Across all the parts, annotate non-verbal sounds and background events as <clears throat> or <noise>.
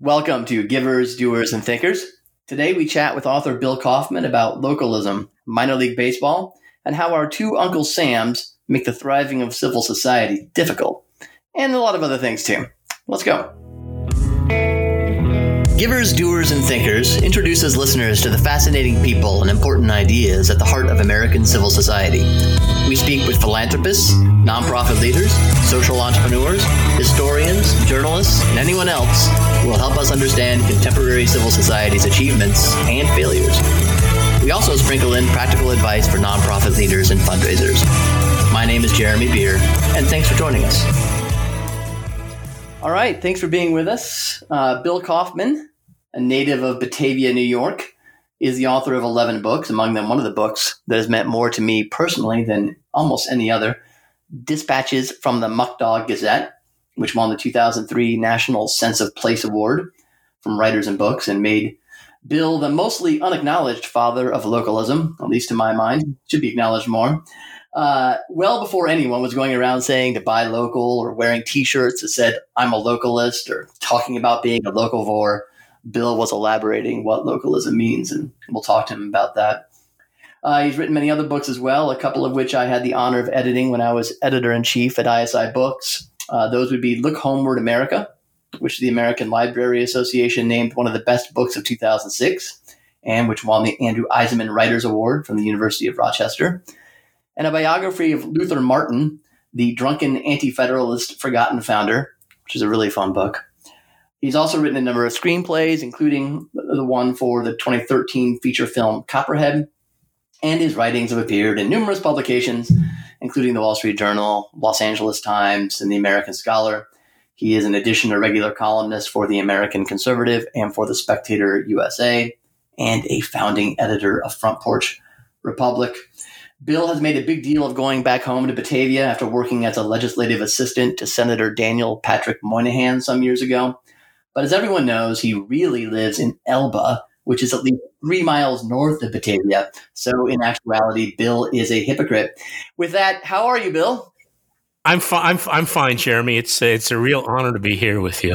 Welcome to Givers, Doers, and Thinkers. Today we chat with author Bill Kauffman about localism, minor league baseball, and how our two Uncle Sams make the thriving of civil society difficult, and a lot of other things too. Let's go. Givers, Doers, and Thinkers introduces listeners to the fascinating people and important ideas at the heart of American civil society. We speak with philanthropists, nonprofit leaders, social entrepreneurs, historians, journalists, and anyone else who will help us understand contemporary civil society's achievements and failures. We also sprinkle in practical advice for nonprofit leaders and fundraisers. My name is Jeremy Beer, and thanks for joining us. All right, thanks for being with us. Uh, Bill Kauffman, a native of Batavia, New York, is the author of 11 books, among them one of the books that has meant more to me personally than almost any other Dispatches from the Muckdog Gazette, which won the 2003 National Sense of Place Award from Writers and Books and made Bill the mostly unacknowledged father of localism, at least to my mind, should be acknowledged more. Uh, well before anyone was going around saying to buy local or wearing T-shirts that said "I'm a localist" or talking about being a localvore. Bill was elaborating what localism means, and we'll talk to him about that. Uh, he's written many other books as well, a couple of which I had the honor of editing when I was editor in chief at ISI Books. Uh, those would be Look Homeward America, which the American Library Association named one of the best books of 2006, and which won the Andrew Eisenman Writers Award from the University of Rochester, and a biography of Luther Martin, the drunken anti federalist forgotten founder, which is a really fun book. He's also written a number of screenplays, including the one for the 2013 feature film Copperhead, and his writings have appeared in numerous publications, including the Wall Street Journal, Los Angeles Times, and the American Scholar. He is, in addition, a regular columnist for the American Conservative and for the Spectator USA, and a founding editor of Front Porch Republic. Bill has made a big deal of going back home to Batavia after working as a legislative assistant to Senator Daniel Patrick Moynihan some years ago. But as everyone knows, he really lives in Elba, which is at least three miles north of Batavia. So, in actuality, Bill is a hypocrite. With that, how are you, Bill? I'm fine. I'm, I'm fine, Jeremy. It's it's a real honor to be here with you.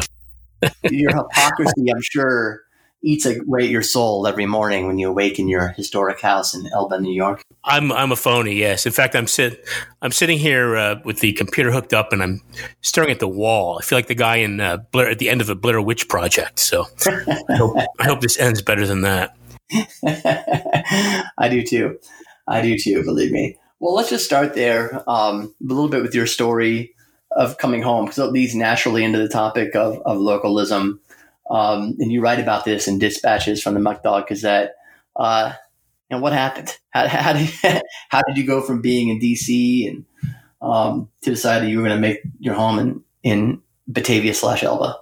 Your hypocrisy, I'm sure, eats away at your soul every morning when you awake in your historic house in Elba, New York. I'm I'm a phony. Yes. In fact, I'm sit I'm sitting here uh, with the computer hooked up and I'm staring at the wall. I feel like the guy in uh, Blair, at the end of the Blair Witch Project. So I, hope, I hope this ends better than that. <laughs> I do too. I do too. Believe me. Well, let's just start there. Um, a little bit with your story of coming home, because it leads naturally into the topic of, of localism. Um, and you write about this in dispatches from the Muckdog Gazette. Uh, and what happened? How, how, did <laughs> how did you go from being in DC and um, to decide that you were going to make your home in in Batavia slash Elba?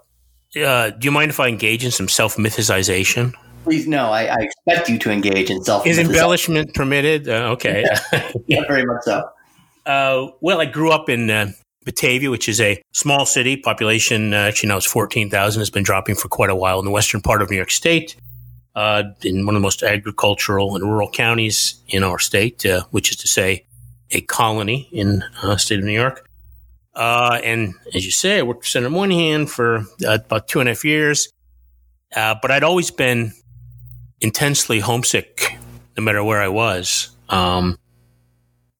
Uh, do you mind if I engage in some self mythicization? Please, no. I, I, expect you to engage in self. Is embellishment permitted? Uh, okay. yeah. <laughs> yeah, very much so. Uh, well, I grew up in uh, Batavia, which is a small city, population uh, actually now it's 14,000, has been dropping for quite a while in the western part of New York State, uh, in one of the most agricultural and rural counties in our state, uh, which is to say, a colony in the uh, state of New York. Uh, and as you say, I worked for Senator Moynihan for uh, about two and a half years, but I'd always been intensely homesick, no matter where I was. Um,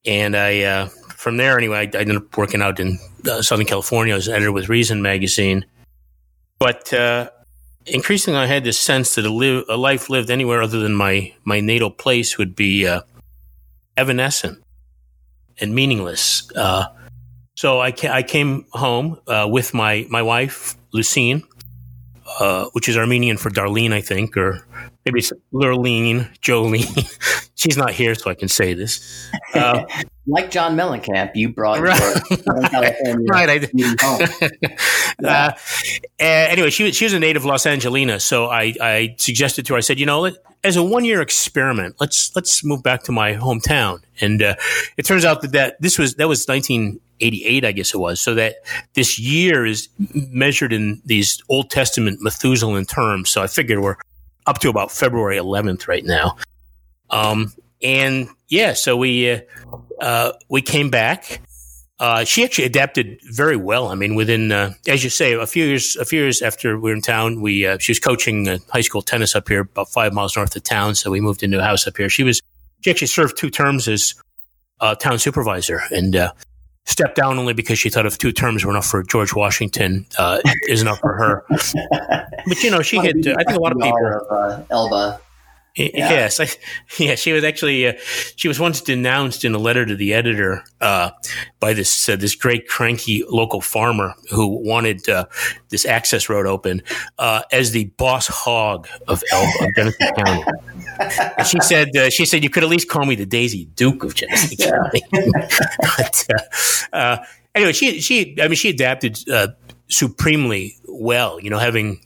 and I from there, anyway, I, I ended up working out in uh, Southern California as editor with Reason magazine. But uh, increasingly, I had this sense that a, li- a, life lived anywhere other than my, my natal place would be uh, evanescent and meaningless. Uh, so I, ca- I came home uh, with my, my wife, Lucine, uh, which is Armenian for Darlene, I think, or maybe it's Lurleen, Jolene. <laughs> She's not here, so I can say this. Uh, <laughs> like John Mellencamp, you brought right, <laughs> right. I did. uh, anyway, she was she was a native Los Angelina, so I, I suggested to her. I said, you know, as a one year experiment, let's let's move back to my hometown. And uh, it turns out that, that this was that was 1988, I guess it was. So that this year is measured in these Old Testament Methuselah terms. So I figured we're up to about February 11th right now. Um, and yeah, so we uh, uh, we came back, uh, she actually adapted very well. I mean, within, uh, as you say, a few years, a few years after we were in town, we uh, she was coaching uh, high school tennis up here, about five miles north of town. So we moved into a house up here. She was she actually served two terms as town supervisor and uh, stepped down only because she thought if two terms were enough for George Washington, uh, is enough for her. <laughs> but you know, she hit. I think a lot of people. Of, uh, Elba yeah. Yes, I, <laughs> yeah. She was actually uh, she was once denounced in a letter to the editor uh, by this uh, this great cranky local farmer who wanted uh, this access road open uh, as the boss hog of, of Genesee <laughs> County. And she said uh, she said you could at least call me the Daisy Duke of Genesee County. <laughs> but, anyway, she she I mean she adapted supremely well. You know, having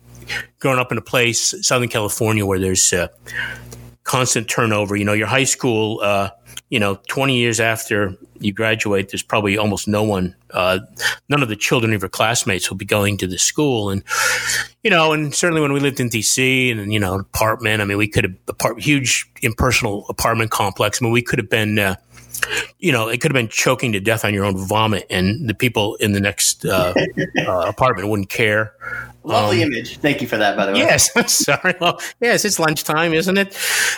growing up in a place, Southern California, where there's uh, constant turnover. You know, your high school, uh, you know, 20 years after you graduate, there's probably almost no one, uh, none of the children of your classmates will be going to the school. And, you know, and certainly when we lived in DC and, you know, apartment, I mean, we could have, apart, huge impersonal apartment complex. I mean, we could have been, uh, you know, it could have been choking to death on your own vomit, and the people in the next uh, uh, <laughs> apartment wouldn't care. Lovely um, image. Thank you for that, by the way. Yes, <laughs> sorry. Well, yes, it's lunchtime, isn't it?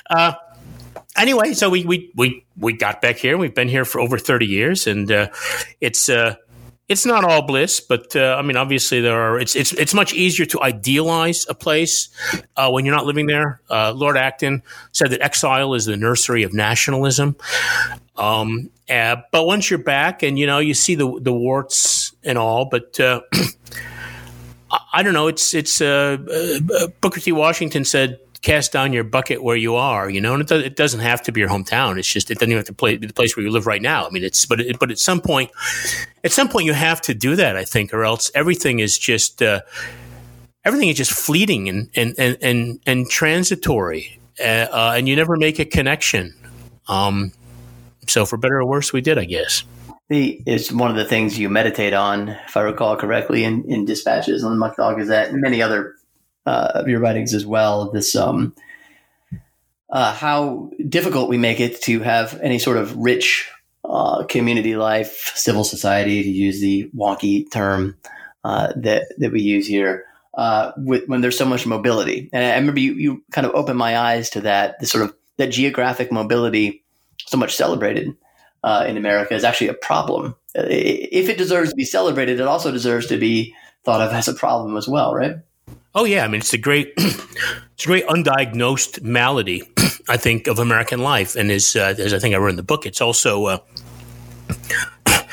Uh, anyway, so we, we we we got back here. We've been here for over thirty years, and uh, it's uh, it's not all bliss, but uh, I mean, obviously there are. It's it's it's much easier to idealize a place uh, when you're not living there. Uh, Lord Acton said that exile is the nursery of nationalism. Um, uh, but once you're back, and you know, you see the the warts and all, but uh, <clears throat> I don't know. It's it's uh, Booker T. Washington said cast down your bucket where you are, you know, and it, does, it doesn't have to be your hometown. It's just, it doesn't even have to play, be the place where you live right now. I mean, it's, but, it, but at some point, at some point you have to do that, I think, or else everything is just, uh, everything is just fleeting and, and, and, and, and transitory. Uh, uh, and you never make a connection. Um, so for better or worse, we did, I guess. The, it's one of the things you meditate on, if I recall correctly, in, in dispatches on the Muckdog Gazette and many other uh, of your writings as well. This um, uh, how difficult we make it to have any sort of rich uh, community life, civil society, to use the wonky term uh, that that we use here. Uh, with, when there's so much mobility, and I remember you, you kind of opened my eyes to that. The sort of that geographic mobility, so much celebrated uh, in America, is actually a problem. If it deserves to be celebrated, it also deserves to be thought of as a problem as well, right? Oh yeah, I mean it's a great, <clears throat> it's a great undiagnosed malady, <clears throat> I think, of American life, and uh, as I think I wrote in the book, it's also. Uh, <clears throat>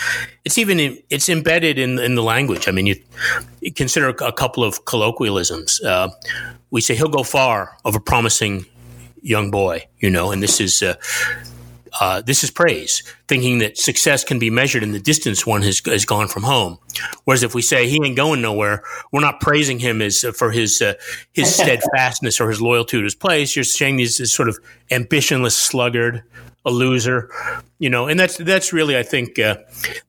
it's even in, it's embedded in in the language. I mean, you, you consider a couple of colloquialisms. Uh, we say he'll go far of a promising young boy, you know, and this is uh, uh, this is praise, thinking that success can be measured in the distance one has, has gone from home. Whereas if we say he ain't going nowhere, we're not praising him as uh, for his uh, his <laughs> steadfastness or his loyalty to his place. You're saying he's this sort of ambitionless sluggard, a loser, you know, and that's that's really I think uh,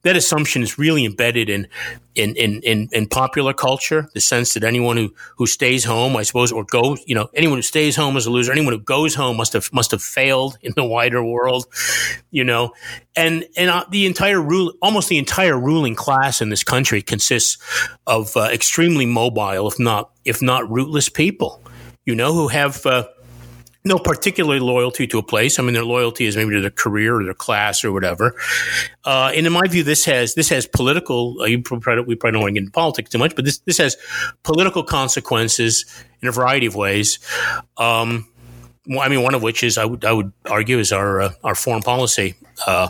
that assumption is really embedded in, in in in in popular culture. The sense that anyone who who stays home, I suppose, or goes, you know, anyone who stays home is a loser. Anyone who goes home must have must have failed in the wider world, you know, and and uh, the entire rule, almost the entire ruling class in this country consists of uh, extremely mobile, if not if not rootless people, you know, who have uh, no particular loyalty to a place. I mean, their loyalty is maybe to their career or their class or whatever. Uh, and in my view, this has this has political. Uh, probably, we probably don't want to get into politics too much, but this this has political consequences in a variety of ways. Um, I mean, one of which is I would I would argue is our uh, our foreign policy, uh,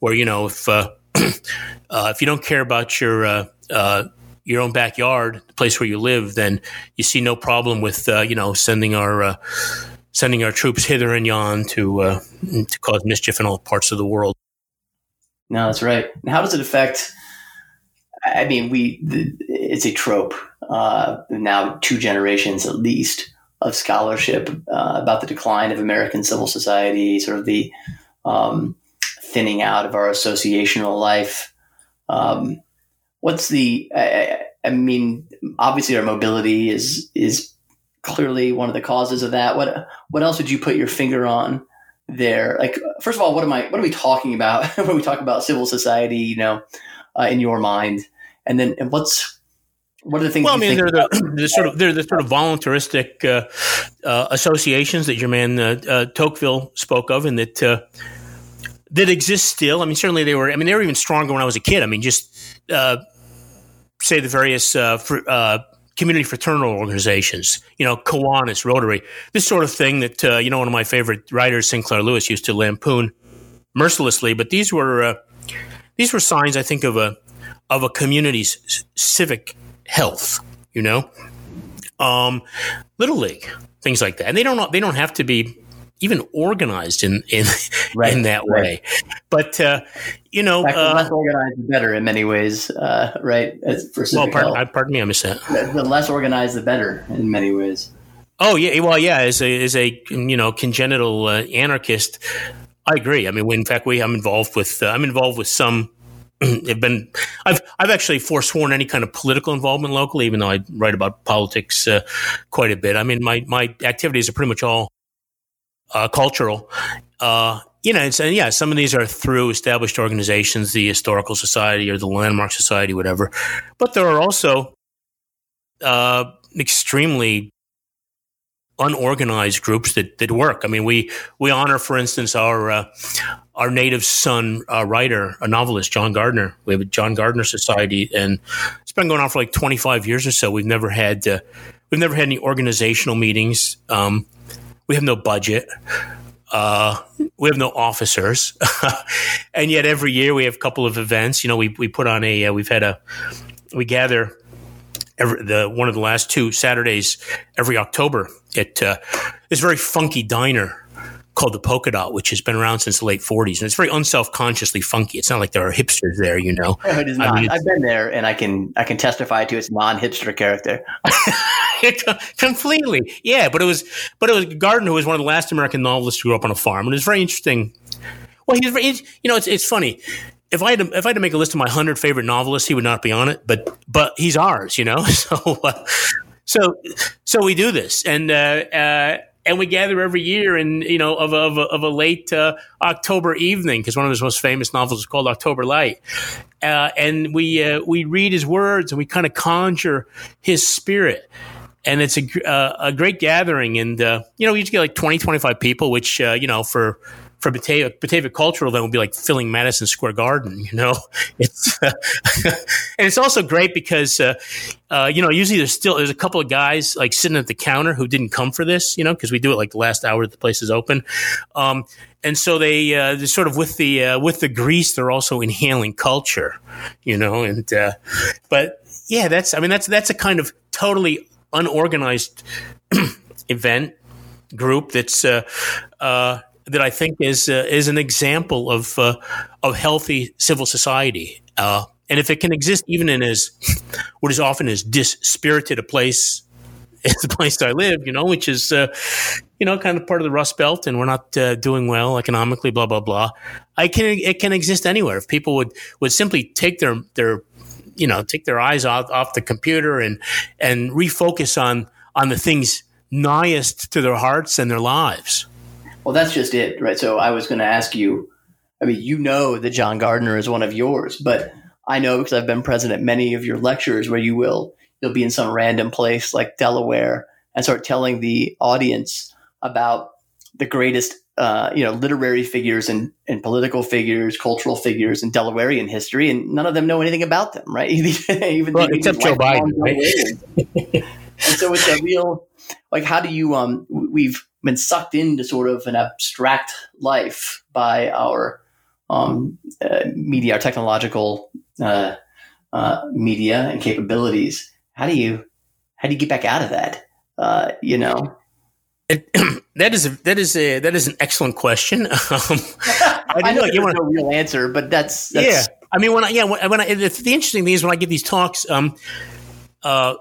where you know if uh, <clears throat> uh, if you don't care about your your own backyard, the place where you live, then you see no problem with you know sending our sending our troops hither and yon to uh, to cause mischief in all parts of the world. No, that's right. And how does it affect? I mean, we it's a trope uh, now, two generations at least of scholarship uh, about the decline of American civil society, sort of the um, thinning out of our associational life. Um, what's the? I, I mean, obviously, our mobility is is clearly one of the causes of that. What what else would you put your finger on there? Like, first of all, what am I? What are we talking about <laughs> when we talk about civil society? You know, uh, in your mind, and then and what's what are the things? Well, I mean, they're the, the, sort of they're the sort of voluntaristic uh, uh, associations that your man uh, uh Tocqueville spoke of, and that uh, that exist still. I mean, certainly they were. I mean, they were even stronger when I was a kid. I mean, just uh, say the various community fraternal organizations, you know, Kiwanis, Rotary, this sort of thing that you know one of my favorite writers, Sinclair Lewis, used to lampoon mercilessly. But these were these were signs, I think, of a of a community's civic health, you know? Um, Little League, things like that. And they don't they don't have to be even organized in in, <laughs> right, in that right. way. But uh, you know, fact, uh, less organized the better in many ways, uh, right? For well, pardon, I, pardon, me, I missed that. The less organized, the better in many ways. Oh yeah, well yeah, as a as a you know congenital uh, anarchist, I agree. I mean, in fact, we I'm involved with uh, I'm involved with some <clears throat> have been I've I've actually forsworn any kind of political involvement locally, even though I write about politics uh, quite a bit. I mean, my my activities are pretty much all uh, cultural. Uh, you know, and yeah, some of these are through established organizations, the Historical Society or the Landmark Society, whatever. But there are also uh, extremely unorganized groups that, that work. I mean, we, we honor, for instance, our, uh, our native son uh, writer, a novelist, John Gardner. We have a John Gardner Society, and it's been going on for like 25 years or so. We've never had, uh, we've never had any organizational meetings. Um, we have no budget. Uh, we have no officers, <laughs> and yet every year we have a couple of events. You know, we we put on a uh, we've had a we gather every, the one of the last two Saturdays every October at uh, this very funky diner called the Polka Dot, which has been around since the late 40s. And it's very unself consciously funky. It's not like there are hipsters there, you know. No, it is not. I mean, I've been there and I can I can testify to its non hipster character. <laughs> completely. Yeah, but it was but it was Gardner who was one of the last American novelists who grew up on a farm. And it was very interesting. Well, he's very, you know, it's, it's funny if I had to, if I had to make a list of my hundred favorite novelists, he would not be on it. But but he's ours, you know. <laughs> So uh, so so we do this, and uh, uh, and we gather every year, and you know, of a, of of a late uh, October evening, because one of his most famous novels is called October Light, uh, and we uh, we read his words and we kind of conjure his spirit and it's a, uh, a great gathering. And, uh, you know, we just get like 20, 25 people, which, uh, you know, for for Batavia, Batavia Cultural event would be like filling Madison Square Garden, you know? <laughs> It's, uh, <laughs> and it's also great because, uh, uh, you know, usually there's still, there's a couple of guys like sitting at the counter who didn't come for this, you know, because we do it like the last hour that the place is open. Um, and so they, uh, they're sort of with the, uh, with the grease, they're also inhaling culture, you know, and, uh, but yeah, that's, I mean, that's, that's a kind of totally unorganized <clears throat> event group that's, uh, uh, that I think is uh, is an example of uh, of healthy civil society. Uh, and if it can exist even in as what is often as dispirited a place <laughs> as the place I live, you know, which is uh, you know kind of part of the Rust Belt, and we're not uh, doing well economically, blah blah blah. I can it can exist anywhere if people would would simply take their their you know take their eyes off off the computer and and refocus on on the things nighest to their hearts and their lives. Well, that's just it, right? So I was going to ask you. I mean, you know that John Gardner is one of yours, but I know because I've been present at many of your lectures where you will you'll be in some random place like Delaware and start telling the audience about the greatest uh, you know literary figures and, and political figures, cultural figures in Delawarean history, and none of them know anything about them, right? <laughs> even well, except Joe Biden. Right? and so it's a real like how do you um we've been sucked into sort of an abstract life by our um, uh, media, our technological uh, uh, media and capabilities. How do you how do you get back out of that? Uh, you know, it, <clears throat> that is a, that is a that is an excellent question. <laughs> Um, <laughs> I, I know you want a real answer, but that's, that's, yeah. I mean, when I yeah when, when I, the, the interesting thing is when I give these talks, um, uh,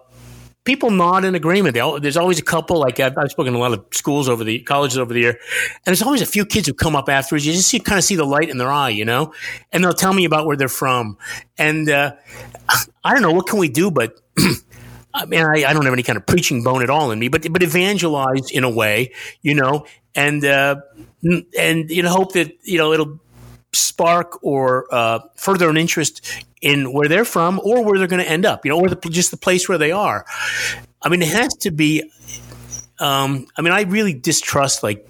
people nod in agreement. All, there's always a couple, like I've, I've, spoken to a lot of schools over the colleges over the year, and there's always a few kids who come up afterwards. You just kind of see the light in their eye, you know, and they'll tell me about where they're from. And uh, I don't know what can we do, but <clears throat> I mean, I, I, don't have any kind of preaching bone at all in me, but but evangelize in a way, you know, and uh, and you know, hope that you know it'll spark or uh, further an interest in where they're from or where they're going to end up, you know, or the, just the place where they are. I mean, it has to be. Um, I mean, I really distrust like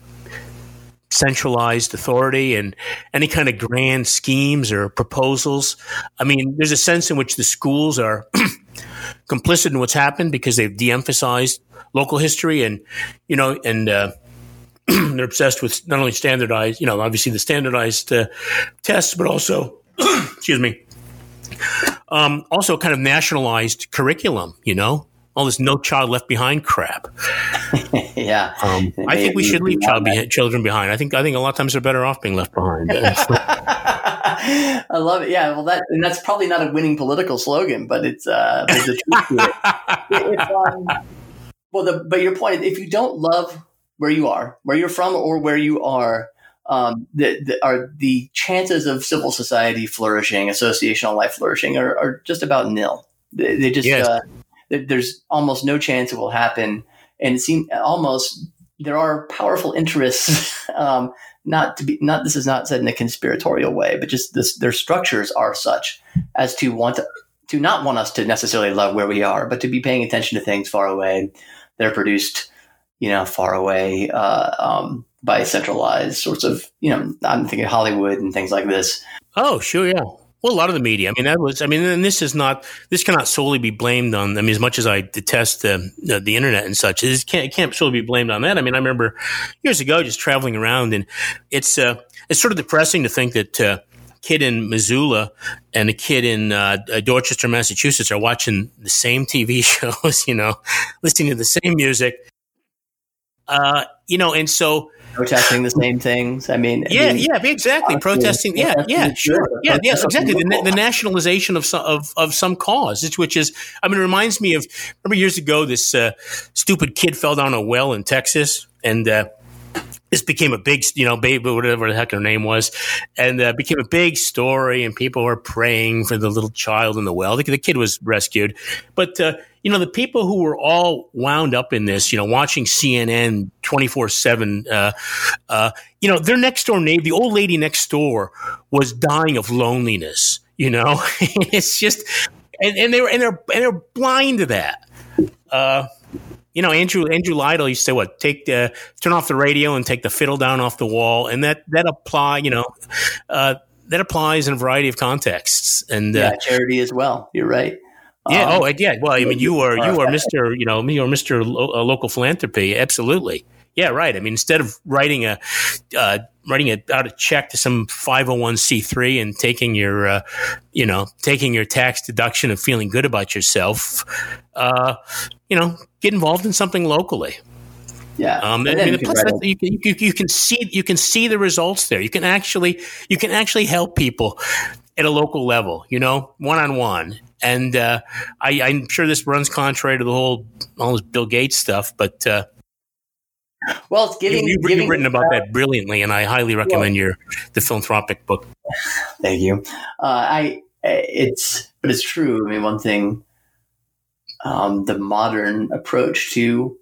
centralized authority and any kind of grand schemes or proposals. I mean, there's a sense in which the schools are <clears throat> complicit in what's happened because they've de-emphasized local history and you know and uh, <clears throat> they're obsessed with not only standardized, you know, obviously the standardized uh, tests, but also, <clears throat> excuse me, um, also kind of nationalized curriculum. You know, all this "No Child Left Behind" crap. <laughs> yeah, um, I think we should leave child be- children behind. I think I think a lot of times they're better off being left behind. <laughs> I love it. Yeah, well, that and that's probably not a winning political slogan, but it's uh, there's a truth to it. <laughs> it um, well, the, but your point, if you don't love where you are, where you're from, or where you are, um, the, the, are the chances of civil society flourishing, associational life flourishing, are, are just about nil. They, they just yes. uh, there's almost no chance it will happen, and it seems almost there are powerful interests. <laughs> um, not to be not this is not said in a conspiratorial way, but just this, their structures are such as to want to to not want us to necessarily love where we are, but to be paying attention to things far away. They're produced you know, far away uh, um, by centralized sorts of, you know, I'm thinking Hollywood and things like this. Oh, sure, yeah. Well, a lot of the media. I mean, that was. I mean, and this is not. This cannot solely be blamed on. I mean, as much as I detest the the, the internet and such, it can't it can't solely be blamed on that. I mean, I remember years ago just traveling around, and it's uh, it's sort of depressing to think that. Uh, kid in Missoula and a kid in uh, Dorchester, Massachusetts are watching the same TV <laughs> shows, you know, listening to the same music, uh, you know, and so protesting the same things. I mean, yeah, I mean, yeah, exactly. Protesting, yeah, yeah, sure, yeah, yes, exactly. The, the, nationalization of some of, of some cause, which is, I mean, it reminds me of remember years ago this uh, stupid kid fell down a well in Texas and. Uh, this became a big, you know, baby, whatever the heck her name was, and uh, became a big story. And people were praying for the little child in the well. The, the kid was rescued, but uh, you know, the people who were all wound up in this, you know, watching CNN twenty four seven, uh, uh, you know, their next door neighbor, the old lady next door, was dying of loneliness. You know, <laughs> it's just, and, and they were and they're and they're blind to that. Uh, you know, Andrew Andrew Lytle used to say, "What? Take the turn off the radio and take the fiddle down off the wall," and that that apply, you know, uh, that applies in a variety of contexts. And uh, yeah, charity as well. You're right. Yeah. Um, oh, yeah. Well, I mean, you are you are Mister. You know, me or Mister Lo- uh, Local Philanthropy. Absolutely. Yeah. Right. I mean, instead of writing a uh, writing a, out a check to some 501c3 and taking your, uh, you know, taking your tax deduction and feeling good about yourself, uh, you know, get involved in something locally. Yeah, um, and, and plus, you, can, you, you, can see you can see the results there. You can actually you can actually help people at a local level. You know, one on one. And uh, I, am sure this runs contrary to the whole all this Bill Gates stuff, but uh, well, it's giving. You, have written about uh, that brilliantly, and I highly recommend your the philanthropic book. Thank you. Uh, I it's but it's true. I mean, one thing, um, the modern approach to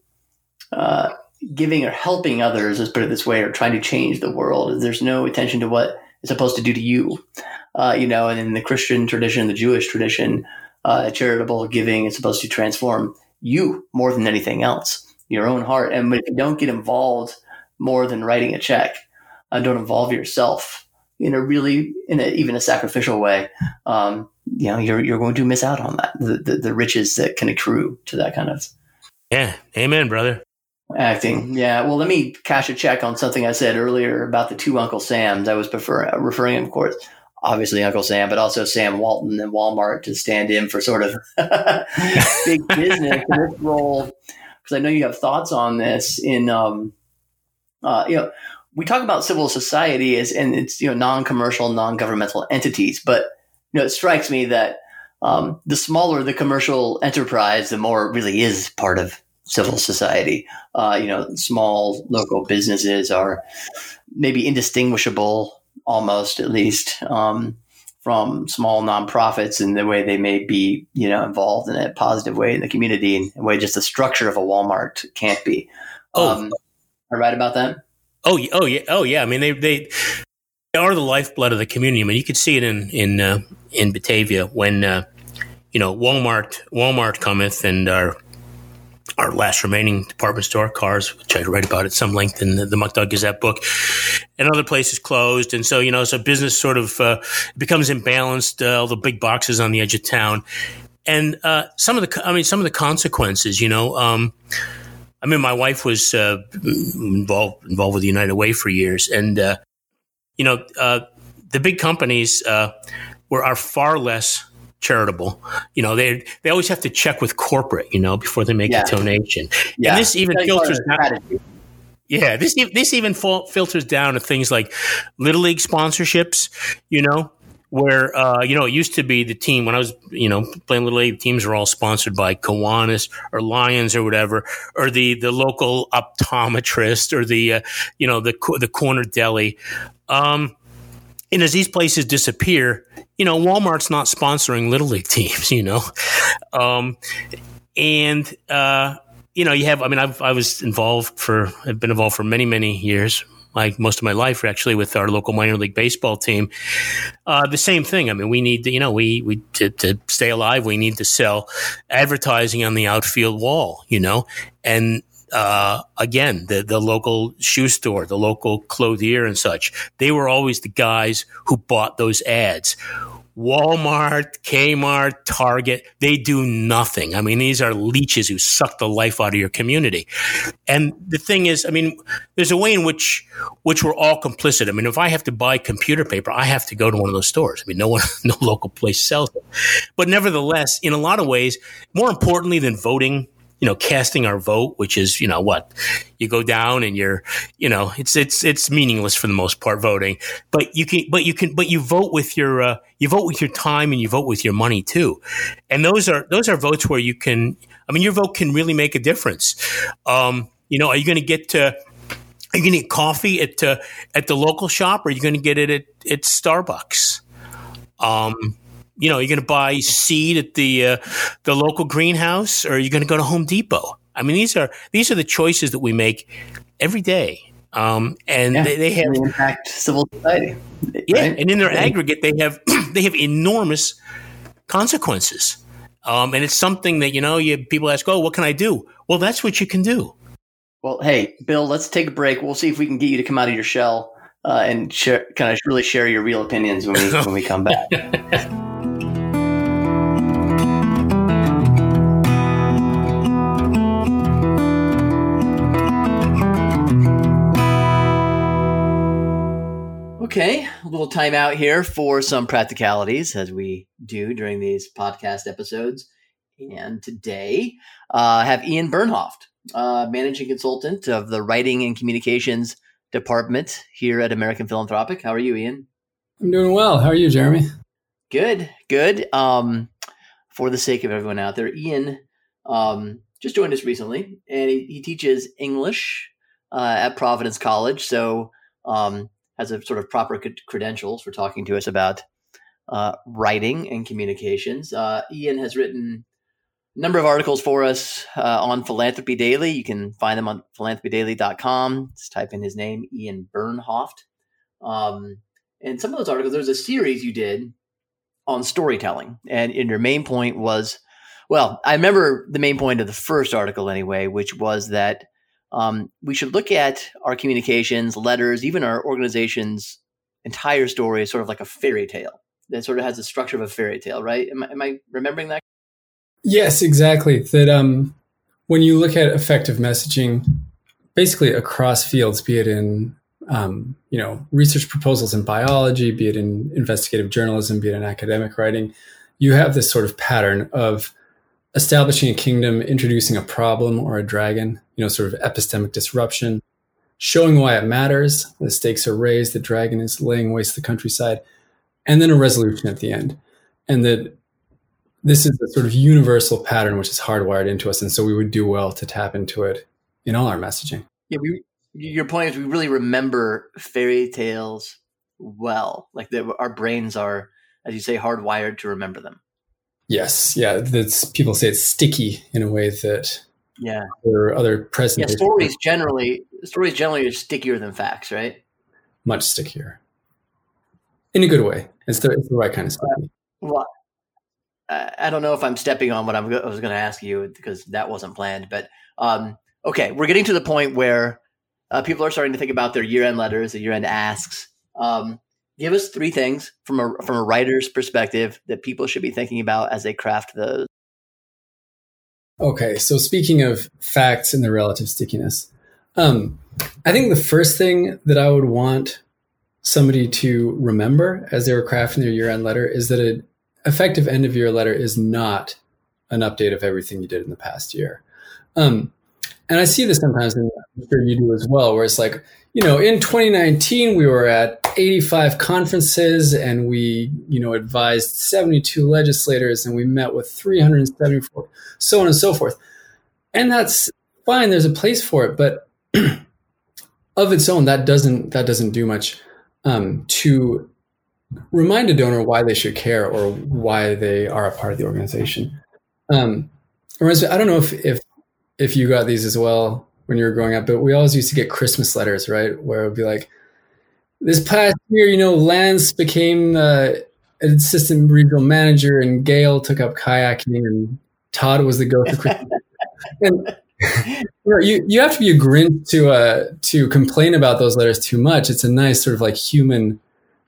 uh, giving or helping others, let's put it this way, or trying to change the world, there's no attention to what it's supposed to do to you. Uh, you know, and in the Christian tradition, the Jewish tradition, uh, charitable giving is supposed to transform you more than anything else your own heart. And if you don't get involved more than writing a check, uh, don't involve yourself in a really, in a, even a sacrificial way, um, you know, you're, you're going to miss out on that, the, the, the riches that can accrue to that kind of. Yeah. Amen, brother. Acting. Yeah. Well, let me cash a check on something I said earlier about the two Uncle Sams. I was prefer, referring, of course, obviously Uncle Sam, but also Sam Walton and Walmart to stand in for sort of <laughs> big business. this role because I know you have thoughts on this. In um, uh, you know, we talk about civil society as and it's you know non-commercial, non-governmental entities, but you know it strikes me that um, the smaller the commercial enterprise, the more it really is part of civil society. Uh, you know, small local businesses are maybe indistinguishable, almost at least, um, from small nonprofits and the way they may be, you know, involved in a positive way in the community and the way just the structure of a Walmart can't be. Oh, um, am I right about that? Oh, oh yeah, oh yeah. I mean, they they they are the lifeblood of the community. I mean, you could see it in in uh, in Batavia when uh, you know Walmart Walmart cometh and our our last remaining department store, Carr's, which I write about at some length in the, the Muck Dog Gazette book, and other places closed. And so, you know, so business sort of uh, becomes imbalanced, uh, all the big boxes on the edge of town. And uh, some of the, I mean, some of the consequences, you know, um, I mean, my wife was uh, involved involved with United Way for years, and uh, you know, uh, the big companies were are far less charitable. You know, they they always have to check with corporate, you know, before they make yeah. a donation. Yeah. And this even filters down. Yeah, this this even filters down to things like little league sponsorships. You know, where uh, you know it used to be the team when I was you know playing little league teams were all sponsored by Kiwanis or Lions or whatever, or the the local optometrist or the uh, you know the the corner deli. Um, and as these places disappear, you know, Walmart's not sponsoring little league teams, <laughs> you know, um, and uh, you know, you have. I mean, I've, I was involved for. I've been involved for many, many years. Like most of my life, actually, with our local minor league baseball team, uh, the same thing. I mean, we need to, you know, we we to, to stay alive, we need to sell advertising on the outfield wall, you know, and uh, again, the, the local shoe store, the local clothier and such, they were always the guys who bought those ads. Walmart, Kmart, Target, they do nothing. I mean, these are leeches who suck the life out of your community. And the thing is, I mean, there's a way in which which we're all complicit. I mean, if I have to buy computer paper, I have to go to one of those stores. I mean, no one, <laughs> no local place sells it. But nevertheless, in a lot of ways, more importantly than voting you know, casting our vote, which is, you know, what you go down and you're, you know, it's, it's, it's meaningless for the most part voting, but you can, but you can, but you vote with your, uh, you vote with your time and you vote with your money too. And those are, those are votes where you can, I mean, your vote can really make a difference. Um, you know, are you going to get to, are you going to get coffee at, uh, at the local shop or are you going to get it at, at Starbucks? Um, you know, you're going to buy seed at the uh, the local greenhouse, or you're going to go to Home Depot. I mean, these are these are the choices that we make every day, um, and yeah, they, they, have they impact civil society. Yeah, right? and in their yeah. aggregate, they have <clears throat> they have enormous consequences, um, and it's something that you know, you people ask, "Oh, what can I do?" Well, that's what you can do. Well, hey, Bill, let's take a break. We'll see if we can get you to come out of your shell uh, and share, kind of really share your real opinions when we when we come back. <laughs> Okay, a little time out here for some practicalities as we do during these podcast episodes. And today uh, I have Ian Bernhoft, uh, managing consultant of the Writing and Communications Department here at American Philanthropic. How are you, Ian? I'm doing well. How are you, Jeremy? Good, good. Um, for the sake of everyone out there, Ian um, just joined us recently, and he, he teaches English uh, at Providence College. So um, has a sort of proper credentials for talking to us about uh, writing and communications. Uh, Ian has written a number of articles for us uh, on Philanthropy Daily. You can find them on philanthropydaily.com. Just type in his name, Ian Bernhoft. Um, and some of those articles, there's a series you did on storytelling. And, and your main point was, well, I remember the main point of the first article anyway, which was that um, we should look at our communications, letters, even our organization's entire story as sort of like a fairy tale that sort of has the structure of a fairy tale, right? Am I, am I remembering that? Yes, exactly. That um, when you look at effective messaging, basically across fields, be it in um, you know research proposals in biology, be it in investigative journalism, be it in academic writing, you have this sort of pattern of establishing a kingdom, introducing a problem or a dragon, you know, sort of epistemic disruption, showing why it matters, the stakes are raised, the dragon is laying waste the countryside, and then a resolution at the end. And that this is a sort of universal pattern which is hardwired into us. And so we would do well to tap into it in all our messaging. Yeah, we, your point is we really remember fairy tales well. Like the, our brains are as you say, hardwired to remember them. Yes, yeah. That's people say it's sticky in a way that yeah, or other present. Yeah, stories generally stories generally are stickier than facts, right? Much stickier, in a good way. It's the, it's the right kind of sticky. Well, I don't know if I'm stepping on what I'm, i was going to ask you because that wasn't planned. But um, okay, we're getting to the point where uh, people are starting to think about their year-end letters, the year-end asks. Um, give us three things from a from a writer's perspective that people should be thinking about as they craft those. Okay, so speaking of facts and the relative stickiness, um, I think the first thing that I would want somebody to remember as they were crafting their year-end letter is that an effective end of year letter is not an update of everything you did in the past year. Um, and I see this sometimes, and I'm sure you do as well, where it's like, you know, in 2019 we were at 85 conferences and we, you know, advised 72 legislators and we met with 374, so on and so forth. And that's fine. There's a place for it, but <clears throat> of its own, that doesn't that doesn't do much um, to remind a donor why they should care or why they are a part of the organization. Um, I don't know if if if you got these as well when you were growing up, but we always used to get Christmas letters, right? Where it would be like, this past year, you know, Lance became uh, an assistant regional manager and Gail took up kayaking and Todd was the ghost <laughs> of Christmas. <laughs> and you, know, you, you have to be a Grinch to, uh, to complain about those letters too much. It's a nice sort of like human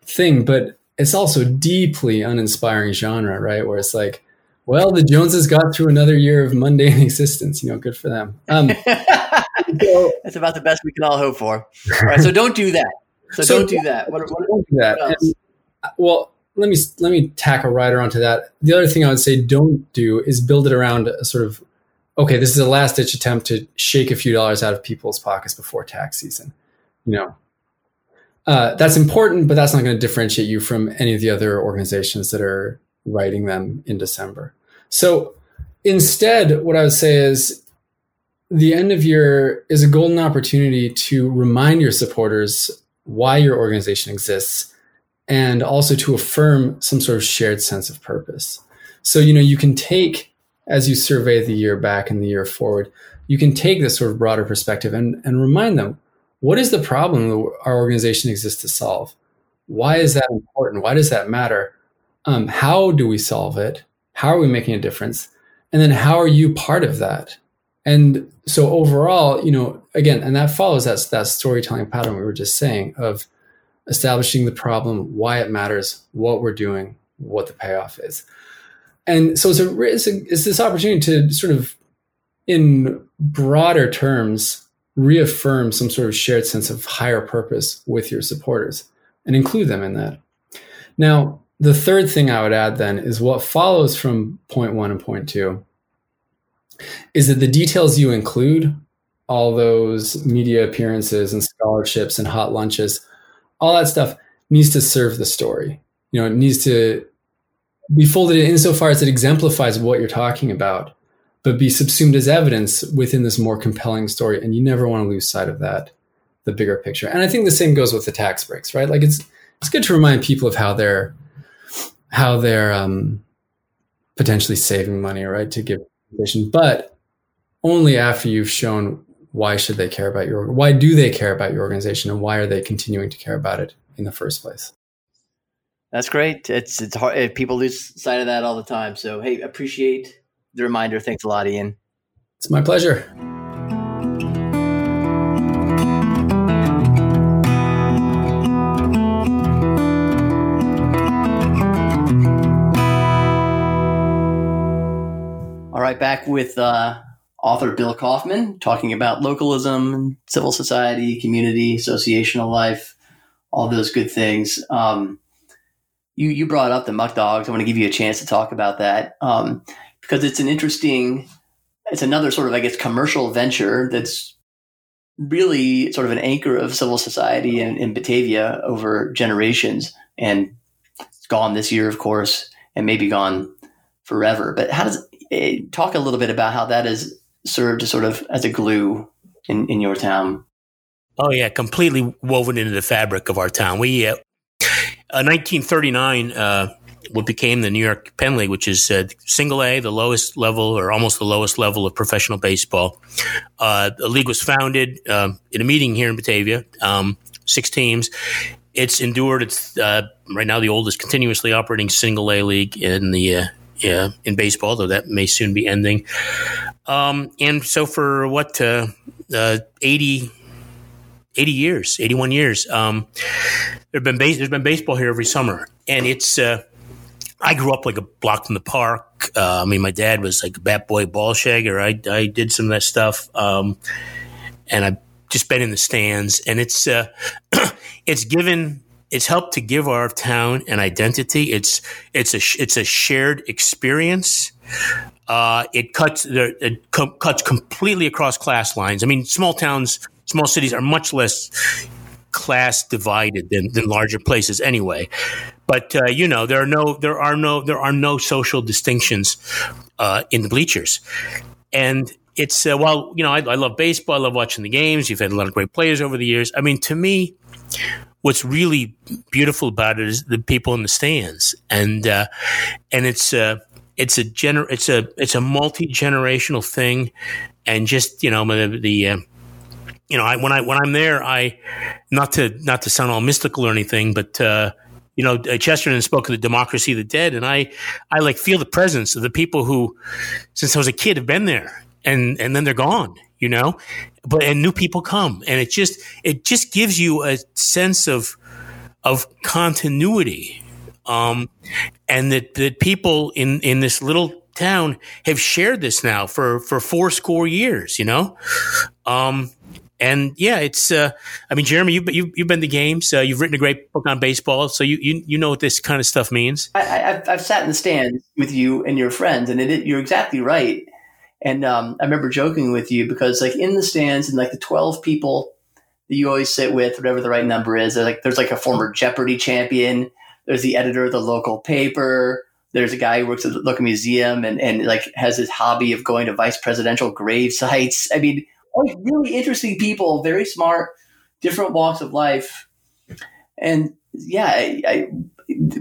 thing, but it's also deeply uninspiring genre, right? Where it's like, well, the Joneses got through another year of mundane <laughs> existence. You know, good for them. Um, so, <laughs> That's about the best we can all hope for. All right, so don't do that. So, so don't do that. What, what, don't do that. And, well, let me let me tack a rider onto that. The other thing I would say don't do is build it around a sort of okay, this is a last ditch attempt to shake a few dollars out of people's pockets before tax season. You know, uh, that's important, but that's not going to differentiate you from any of the other organizations that are writing them in December. So instead, what I would say is the end of year is a golden opportunity to remind your supporters why your organization exists and also to affirm some sort of shared sense of purpose. So, you know, you can take, as you survey the year back and the year forward, you can take this sort of broader perspective and, and remind them what is the problem that our organization exists to solve? Why is that important? Why does that matter? Um, how do we solve it? How are we making a difference? And then how are you part of that? And so overall, you know, again, and that follows that, that storytelling pattern we were just saying of establishing the problem, why it matters, what we're doing, what the payoff is. And so it's, a, it's, a, it's this opportunity to sort of, in broader terms, reaffirm some sort of shared sense of higher purpose with your supporters and include them in that. Now, the third thing I would add then is what follows from point one and point two is that the details you include, all those media appearances and scholarships and hot lunches, all that stuff needs to serve the story. You know, it needs to be folded in insofar as it exemplifies what you're talking about, but be subsumed as evidence within this more compelling story. And you never want to lose sight of that, the bigger picture. And I think the same goes with the tax breaks, right? Like it's it's good to remind people of how they're how they're um, potentially saving money, right, to give vision, but only after you've shown why should they care about your why do they care about your organization and why are they continuing to care about it in the first place? That's great. It's it's hard people lose sight of that all the time. So hey appreciate the reminder. Thanks a lot ian. It's my pleasure right back with uh, author Bill Kauffman talking about localism, civil society, community, associational life, all those good things. Um, you you brought up the muck dogs. I want to give you a chance to talk about that um, because it's an interesting. It's another sort of I guess commercial venture that's really sort of an anchor of civil society in, in Batavia over generations, and it's gone this year, of course, and maybe gone forever. But how does talk a little bit about how that has served sort of as a glue in, in your town. Oh yeah, completely woven into the fabric of our town. We, uh, uh, 1939, uh, what became the New York Penn League, which is uh, single A, the lowest level or almost the lowest level of professional baseball. Uh, the league was founded uh, in a meeting here in Batavia, um, six teams. It's endured. It's uh, right now the oldest continuously operating single A league in the uh, yeah, in baseball, though that may soon be ending. Um, and so for what uh, 80, 80 years, 81 years. Um, there's been base, there's been baseball here every summer, and it's. Uh, I grew up like a block from the park. Uh, I mean, my dad was like a bat boy ball shagger. I I did some of that stuff, um, and I've just been in the stands, and it's uh, <clears throat> it's given it's helped to give our town an identity. It's it's a it's a shared experience. Uh, it cuts it co- cuts completely across class lines. I mean, small towns small cities are much less class divided than, than larger places anyway. But uh, you know, there are no there are no there are no social distinctions uh, in the bleachers, and it's uh, well, you know, I, I, love baseball. I love watching the games. You've had a lot of great players over the years. I mean, to me, what's really beautiful about it is the people in the stands, and uh, and it's uh, it's a gener- it's a it's a multi generational thing, and just you know the, the uh, you know, I, when I when I'm there, I not to not to sound all mystical or anything, but uh, you know, uh, Chesterton spoke of the democracy of the dead, and I I like feel the presence of the people who, since I was a kid, have been there, and and then they're gone. You know, but and new people come, and it just it just gives you a sense of of continuity, um, and that that people in in this little town have shared this now for for four score years. You know, um, and yeah, it's. Uh, I mean, Jeremy, you've you've, you've been to games. Uh, you've written a great book on baseball, so you you, you know what this kind of stuff means. I, have I've sat in the stands with you and your friends, and it, you're exactly right. And um, I remember joking with you because, like, in the stands, and like the twelve people that you always sit with, whatever the right number is, there's like there's like a former Jeopardy champion. There's the editor of the local paper. There's a guy who works at the local museum and, and like has his hobby of going to vice presidential grave sites. I mean, like really interesting people, very smart, different walks of life. And yeah, I, I,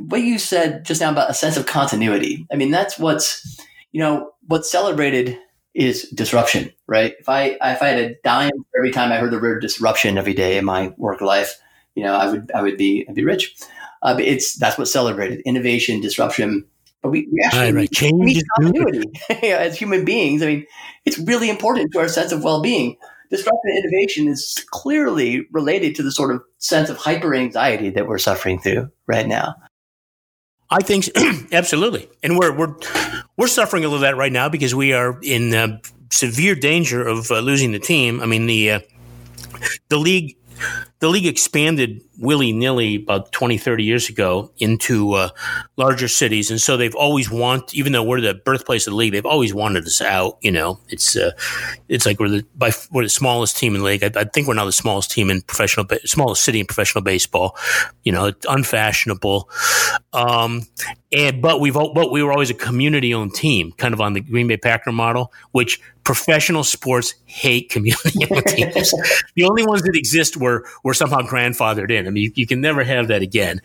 what you said just now about a sense of continuity. I mean, that's what's, you know, what's celebrated is disruption, right? If I if I had a dime every time I heard the word disruption every day in my work life, you know, I would I would be I'd be rich. Uh, it's that's what's celebrated: innovation, disruption. But we, we actually right, right. need continuity <laughs> as human beings. I mean, it's really important to our sense of well-being. Disruptive innovation is clearly related to the sort of sense of hyper anxiety that we're suffering through right now. I think <clears throat> absolutely, and we're we're we're suffering a little of that right now because we are in uh, severe danger of uh, losing the team. I mean the uh, the league the league expanded willy nilly about 20, 30 years ago into uh, larger cities. And so they've always want, even though we're the birthplace of the league, they've always wanted us out. You know, it's, uh, it's like we're the, by, we're the smallest team in the league. I, I, think we're now the smallest team in professional, smallest city in professional baseball. You know, it's unfashionable. Um, and, but we've, but we were always a community owned team, kind of on the Green Bay Packer model, which professional sports hate community owned teams. <laughs> the only ones that exist were, were somehow grandfathered in. I mean, you, can never have that again.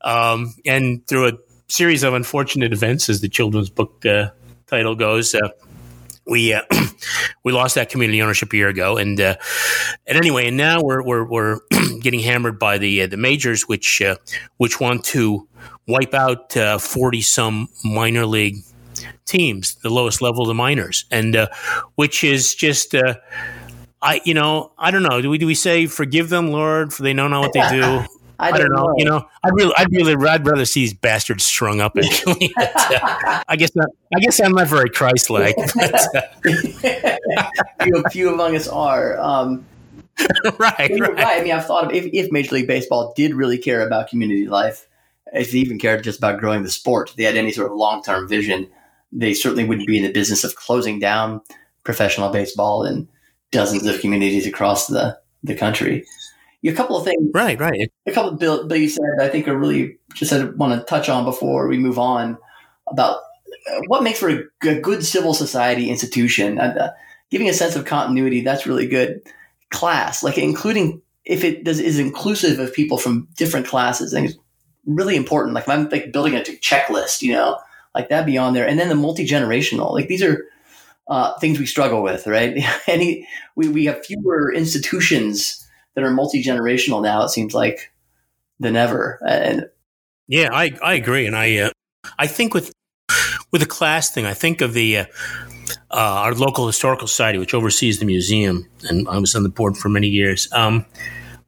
Um, and through a series of unfortunate events, as the children's book uh, title goes, uh, we uh, <clears throat> we lost that community ownership a year ago, and uh, and anyway, and now we're we're, we're <clears throat> getting hammered by the uh, the majors, which uh, which want to wipe out forty some minor league teams, the lowest level of the minors, and which is just I, you know, I don't know. Do we do we say forgive them, Lord, for they don't know what they do? <laughs> I, don't, I don't know. know. You know, I'd really, I'd really, I'd rather see these bastards strung up and <laughs> killing. uh, I guess, not, I guess I'm not very Christ-like. <laughs> Few, few among us are. Um, right, right. right. I mean, I've thought of if, if Major League Baseball did really care about community life, if they even cared just about growing the sport, if they had any sort of long-term vision, they certainly wouldn't be in the business of closing down professional baseball and dozens of communities across the, the country. A couple of things, right, right. A couple of Bill, Bill you said I think are really just I want to touch on before we move on about uh, what makes for a, good civil society institution. Uh, giving a sense of continuity, that's really good. Class, like including if it does is inclusive of people from different classes, I think really important. Like if I'm like building a checklist, you know, like that beyond there. And then the multi generational, like these are uh, things we struggle with, right? <laughs> Any we we have fewer institutions that are multi generational now. It seems like than ever. And yeah, I I agree, and I uh, I think with with the class thing, I think of the uh, uh, our local historical society, which oversees the museum, and I was on the board for many years. Um,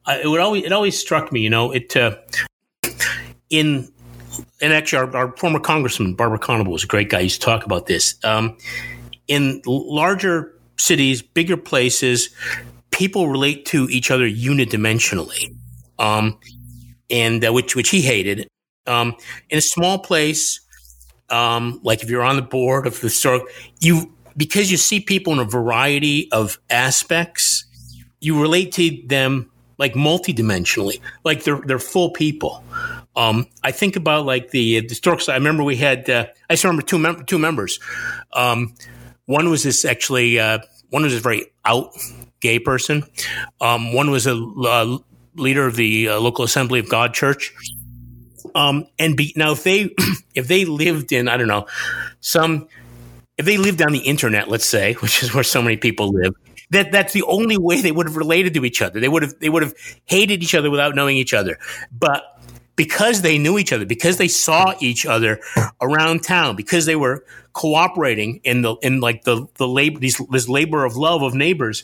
I, it would always it always struck me, you know, it uh, in and actually our, our, former congressman Barber Conable was a great guy. He used to talk about this. Um, in larger cities, bigger places, people relate to each other unidimensionally, um, and uh, which which he hated. Um, in a small place, um, like if you're on the board of the store, you because you see people in a variety of aspects, you relate to them like multidimensionally, like they're they're full people. Um, I think about like the the historical. I remember we had. Uh, I just remember two mem- two members. Um, one was this actually. Uh, one was a very out gay person. Um, one was a uh, leader of the uh, local Assembly of God Church. Um, and be, now if they <clears throat> if they lived in I don't know some if they lived on the internet, let's say, <laughs> which is where so many people live, that that's the only way they would have related to each other. They would have they would have hated each other without knowing each other. But because they knew each other, because they saw each other around town, because they were cooperating in the in like the the labor these, this labor of love of neighbors,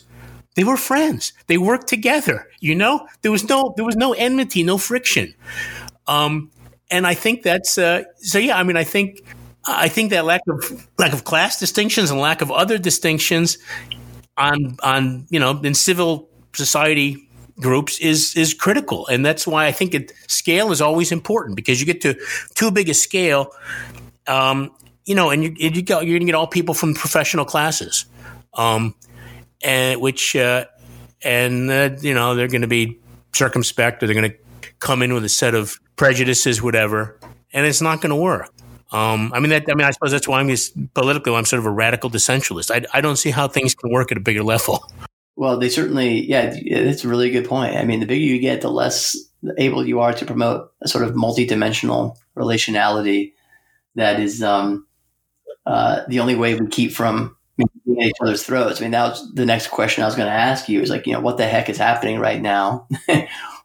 they were friends. They worked together. You know, there was no there was no enmity, no friction. Um, and I think that's uh, so. Yeah, I mean, I think I think that lack of lack of class distinctions and lack of other distinctions on on you know in civil society groups is is critical, and that's why I think it, scale is always important because you get to too big a scale, um, you know, and you you go, you're going to get all people from professional classes, um, and which uh, and uh, you know they're going to be circumspect or they're going to come in with a set of prejudices, whatever, and it's not going to work. Um, I mean, that, I mean, I suppose that's why I'm just politically, I'm sort of a radical decentralist. I, I don't see how things can work at a bigger level. Well, they certainly, yeah, it's a really good point. I mean, the bigger you get, the less able you are to promote a sort of multidimensional relationality that is um, uh, the only way we keep from at each other's throats. I mean, that was the next question I was going to ask you is like, you know, what the heck is happening right now? <laughs>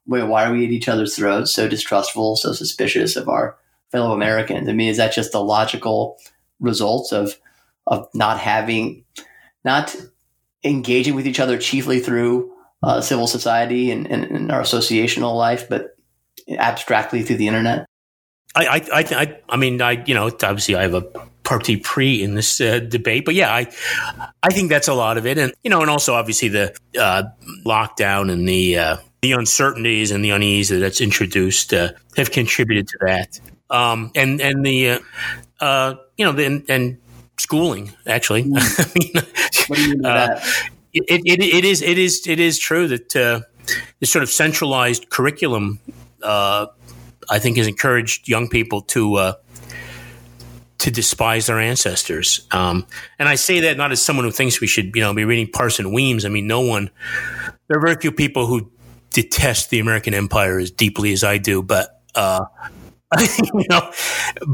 Wait, why are we at each other's throats, so distrustful, so suspicious of our fellow Americans? I mean, is that just the logical results of of not having, not engaging with each other chiefly through uh, civil society and, and, and, our associational life, but abstractly through the internet? I, I, I, I mean, I, you know, obviously I have a party pre in this uh, debate, but yeah, I, I think that's a lot of it, and you know, and also obviously the uh, lockdown and the uh, the uncertainties and the unease that's introduced uh, have contributed to that um, and and the uh, you know the, and, schooling actually. Mm. <laughs> I mean, what do you mean uh, it, it, it is it is it is true that uh, this sort of centralized curriculum, uh, I think, has encouraged young people to uh, to despise their ancestors. Um, and I say that not as someone who thinks we should, you know, be reading Parson Weems. I mean, no one. There are very few people who detest the American Empire as deeply as I do, but uh, <laughs> you know,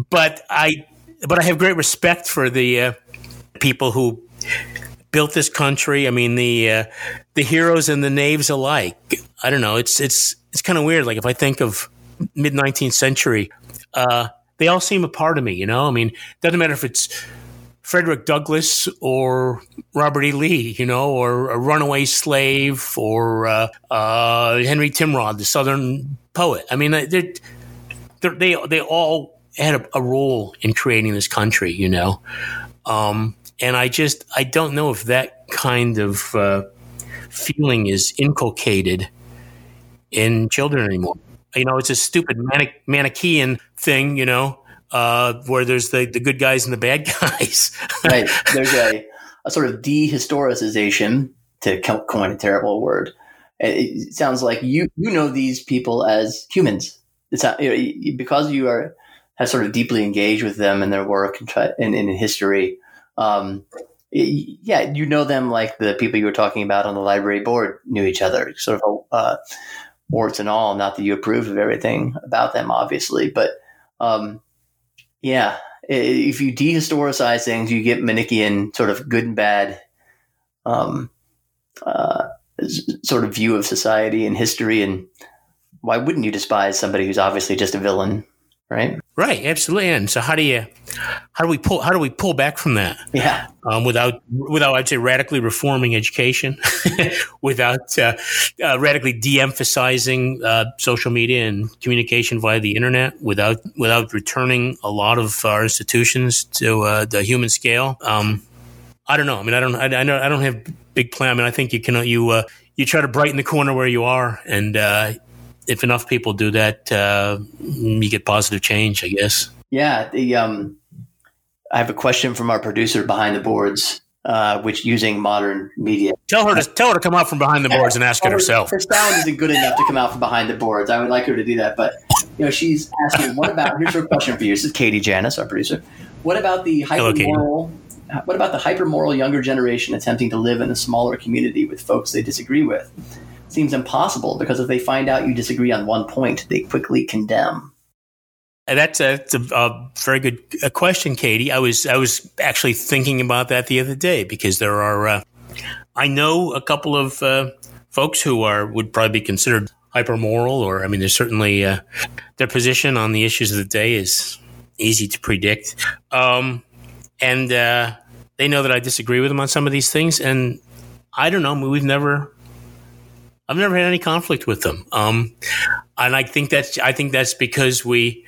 but I but I have great respect for the uh, people who built this country. I mean, the uh, the heroes and the knaves alike. I don't know. It's it's it's kind of weird. Like if I think of mid nineteenth century, uh, they all seem a part of me. You know, I mean, doesn't matter if it's Frederick Douglass or Robert E. Lee, you know, or a runaway slave or uh, uh, Henry Timrod, the Southern poet. I mean, they're they they all had a, a, role in creating this country, you know. Um, and I just I don't know if that kind of uh, feeling is inculcated in children anymore. You know, it's a stupid manic, Manichaean thing, you know, uh, where there's the, the good guys and the bad <laughs> guys. right. There's a, a sort of dehistoricization, to coin a terrible word. It sounds like you you know these people as humans it's not, you know, because you are have sort of deeply engaged with them and their work and, try, history. Um, yeah, you know them like the people you were talking about on the library board knew each other. Sort of, uh, warts and all. Not that you approve of everything about them, obviously, but um, yeah, if you dehistoricize things, you get Manichean sort of good and bad um, uh, sort of view of society and history. And why wouldn't you despise somebody who's obviously just a villain, right? Right, absolutely. And so, how do you, how do we pull, how do we pull back from that? Yeah, um, without, without I'd say radically reforming education, <laughs> without uh, uh, radically de-emphasizing uh, social media and communication via the internet, without, without returning a lot of our institutions to uh, the human scale. Um, I don't know. I mean, I don't, I, I, don't, I don't have big plan. I mean, I think you can, you, uh, you try to brighten the corner where you are, and uh, if enough people do that, uh, you get positive change. I guess. Yeah. The um, I have a question from our producer behind the boards. Uh, which using modern media. Tell her to tell her to come out from behind the boards and ask it herself. Her sound isn't good enough to come out from behind the boards. I would like her to do that, but you know, she's asking, "What about?" Here's her question for you. This is Katie Janis, our producer. What about the hypermoral what about the hypermoral younger generation attempting to live in a smaller community with folks they disagree with? Seems impossible because if they find out you disagree on one point, they quickly condemn. That's a, that's a, a very good question, Katie. I was I was actually thinking about that the other day because there are uh, I know a couple of uh, folks who are would probably be considered hypermoral, or I mean, there's certainly uh, their position on the issues of the day is easy to predict. Um, and uh, they know that I disagree with them on some of these things. And I don't know. we've never, I've never had any conflict with them. Um, and I think that's, I think that's because we,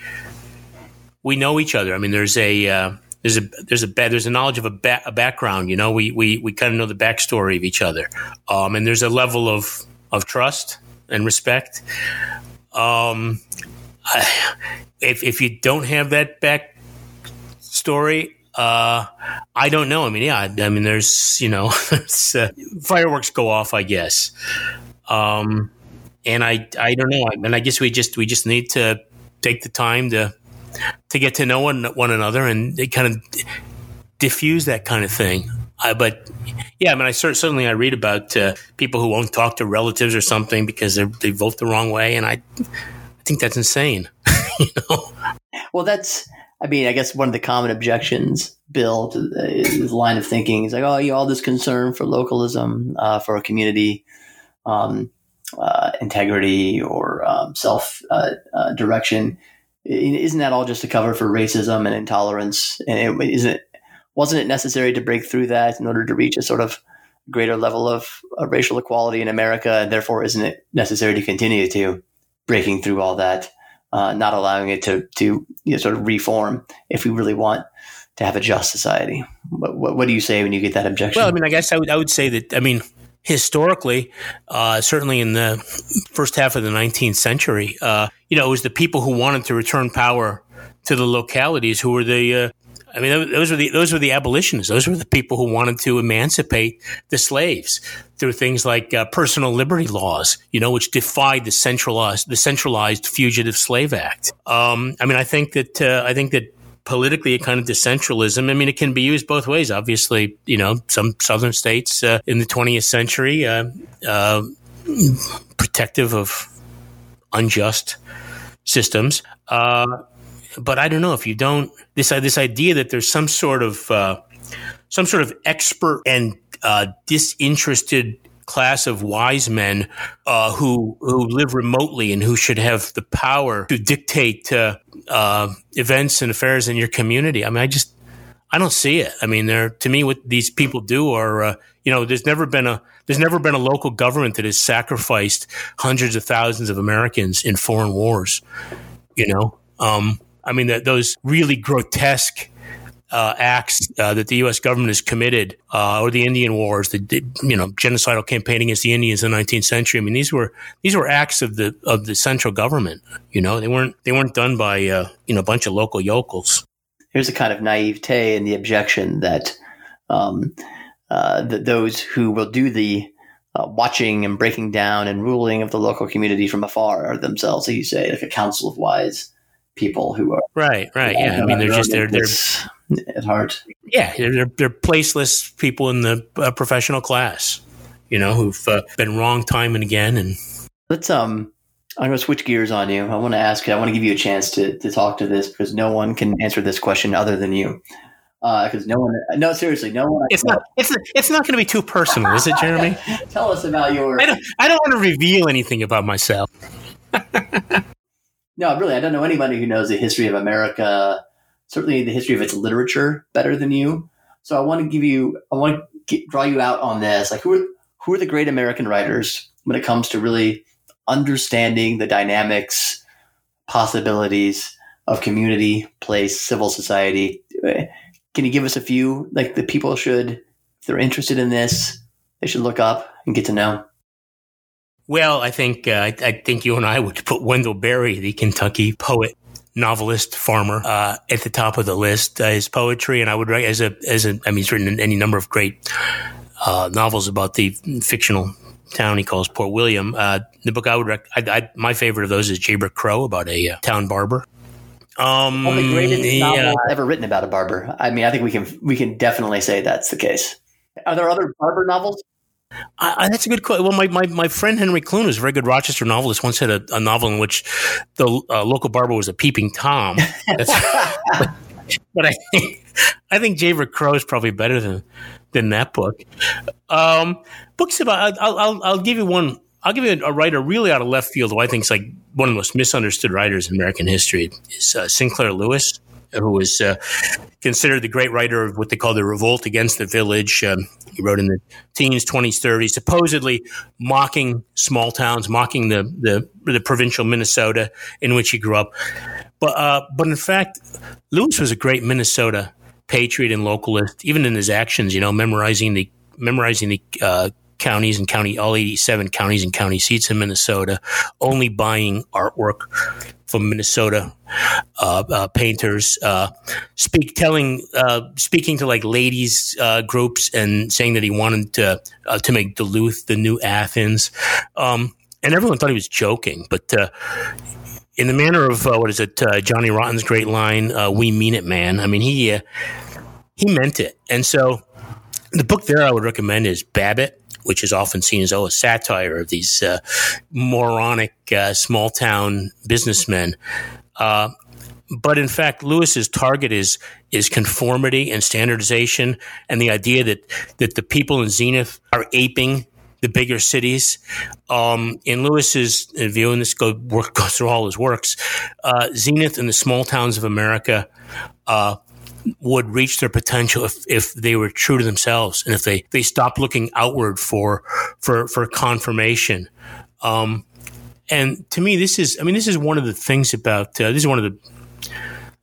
we know each other. I mean, there's a, uh, there's a there's a there's a knowledge of a, ba- a background. You know, we we we kind of know the backstory of each other, um, and there's a level of of trust and respect. Um, I, <sighs> if if you don't have that back story, uh, I don't know. I mean, yeah, I mean, there's, you know, <laughs> uh, fireworks go off, I guess. Um, and I, I don't know. Mean, I guess we just, we just need to take the time to, to get to know one, one another and kind of diffuse that kind of thing. I, but yeah, I mean, I certainly I read about uh, people who won't talk to relatives or something because they vote the wrong way, and I, I think that's insane. <laughs> you know. Well, that's I mean, I guess one of the common objections, Bill, to the, the line of thinking is like, oh, you all this concern for localism, uh, for a community um, uh, integrity or um, self uh, uh direction. Isn't that all just a cover for racism and intolerance? And it, isn't wasn't it necessary to break through that in order to reach a sort of greater level of racial equality in America? And therefore, isn't it necessary to continue to breaking through all that? uh, not allowing it to to you know, sort of reform if we really want to have a just society. What, what, what, do you say when you get that objection? Well, I mean, I guess I would, I would say that, I mean, historically, uh, certainly in the first half of the 19th century, uh, you know, it was the people who wanted to return power to the localities who were the uh, I mean, those were the those were the abolitionists. Those were the people who wanted to emancipate the slaves through things like uh, personal liberty laws, you know, which defied the centralized the centralized Fugitive Slave Act. Um, I mean, I think that uh, I think that politically a kind of decentralism. I mean, it can be used both ways. Obviously, you know, some southern states uh, in the 20th century uh, uh, protective of unjust systems. Uh, but I don't know if you don't this this idea that there's some sort of uh, some sort of expert and uh, disinterested class of wise men uh, who who live remotely and who should have the power to dictate uh, uh, events and affairs in your community. I mean, I just I don't see it. I mean, there to me, what these people do are uh, you know, there's never been a there's never been a local government that has sacrificed hundreds of thousands of Americans in foreign wars. You know, um, I mean, the, those really grotesque uh, acts uh, that the U.S. government has committed, uh, or the Indian Wars, the, the, you know genocidal campaign against the Indians in the 19th century. I mean, these were these were acts of the of the central government. You know, they weren't they weren't done by uh, you know a bunch of local yokels. Here's a kind of naivete in the objection that um, uh, that those who will do the uh, watching and breaking down and ruling of the local community from afar are themselves, as you say, like a council of wise people who are right, right. Yeah, I mean, they're just they're they're at heart. Yeah, they're they're placeless people in the uh, professional class, you know, who've uh, been wrong time and again. And let's um I'm going to switch gears on you. I want to ask. I want to give you a chance to to talk to this because no one can answer this question other than you. Because uh, no one, no, seriously, no one. It's not. It's it's not going to be too personal, is it, Jeremy? <laughs> Tell us about your. I don't. I don't want to reveal anything about myself. <laughs> no, really, I don't know anybody who knows the history of America. Certainly, the history of its literature better than you. So, I want to give you. I want to get, draw you out on this. Like, who are who are the great American writers when it comes to really understanding the dynamics, possibilities of community, place, civil society? Can you give us a few like the people should, if they're interested in this, they should look up and get to know? Well, I think uh, I, I, think you and I would put Wendell Berry, the Kentucky poet, novelist, farmer, uh, at the top of the list. Uh, his poetry, and I would write as a as a. I mean, he's written any number of great uh, novels about the fictional town he calls Port William. Uh, the book I would rec- I, I, my favorite of those is Jayber Crow about a uh, town barber. Um, of the greatest yeah. novels ever written about a barber. I mean, I think we can we can definitely say that's the case. Are there other barber novels? I, that's a good question. Well, my, my, my friend Henry Clune, who's a very good Rochester novelist, once had a, a novel in which the uh, local barber was a peeping tom. <laughs> but, but, I think I think Jayber Crow is probably better than than that book. Um, books about I'll, I'll I'll give you one I'll give you a, writer really out of left field who I think is like one of the most misunderstood writers in American history is uh, Sinclair Lewis, who was uh, considered the great writer of what they call the revolt against the village. Um, he wrote in the teens, 20s, 30s, supposedly mocking small towns, mocking the, the, the provincial Minnesota in which he grew up. But, uh, but in fact, Lewis was a great Minnesota patriot and localist, even in his actions, you know, memorizing the memorizing the uh, counties and county, all 87 counties and county seats in Minnesota, only buying artwork from Minnesota uh, uh, painters, uh, speak telling, uh, speaking to like ladies uh, groups and saying that he wanted to uh, to make Duluth the new Athens, um, and everyone thought he was joking, but. in the manner of what is it, Johnny Rotten's great line, "We mean it, man." I mean, he he meant it, and so the book there I would recommend is Babbitt which is often seen as oh a satire of these uh, moronic uh, small town businessmen. Uh, but in fact, Lewis's target is is conformity and standardization, and the idea that that the people in Zenith are aping the bigger cities. Um, in Lewis's view, and this go, work, <laughs> goes through all his works, uh, Zenith and the small towns of America uh, would reach their potential if, if they were true to themselves and if they, they stopped looking outward for for for confirmation. Um, and to me, this is I mean, this is one of the things about uh, this is one of the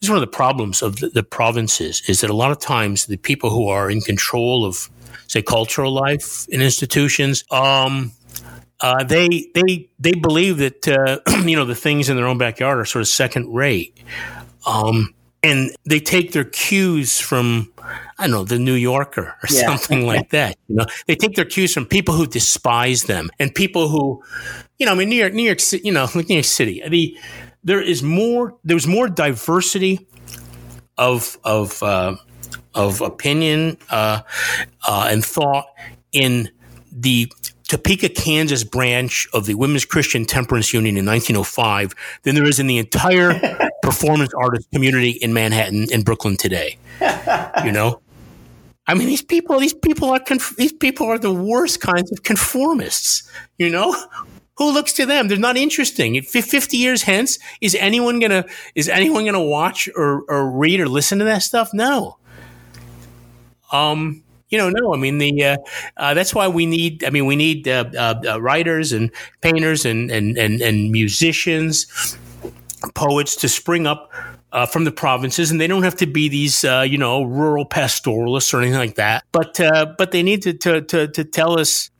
this is one of the problems of the, the, provinces is that a lot of times the people who are in control of say cultural life in institutions um, uh, they they they believe that uh, <clears throat> you know the things in their own backyard are sort of second rate um, and they take their cues from I don't know the New Yorker or yeah. something like <laughs> that. You know, they take their cues from people who despise them and people who, you know, I mean New York, New York, you know, like <laughs> New York City. The there is more. There's more diversity of of uh, of opinion uh, uh, and thought in the Topeka, Kansas branch of the Women's Christian Temperance Union in 1905 than there is in the entire <laughs> performance artist community in Manhattan and Brooklyn today. you know, I mean, these people, these people are conf- these people are the worst kinds of conformists. You know, who looks to them? They're not interesting. Fifty years hence, is anyone gonna is anyone gonna watch or, or read or listen to that stuff? No. Um, you know, no. I mean, the uh, uh, that's why we need. I mean, we need uh, uh, uh writers and painters and and and, and musicians, poets to spring up uh, from the provinces, and they don't have to be these, you know, rural pastoralists or anything like that. But but they need to to to, to tell us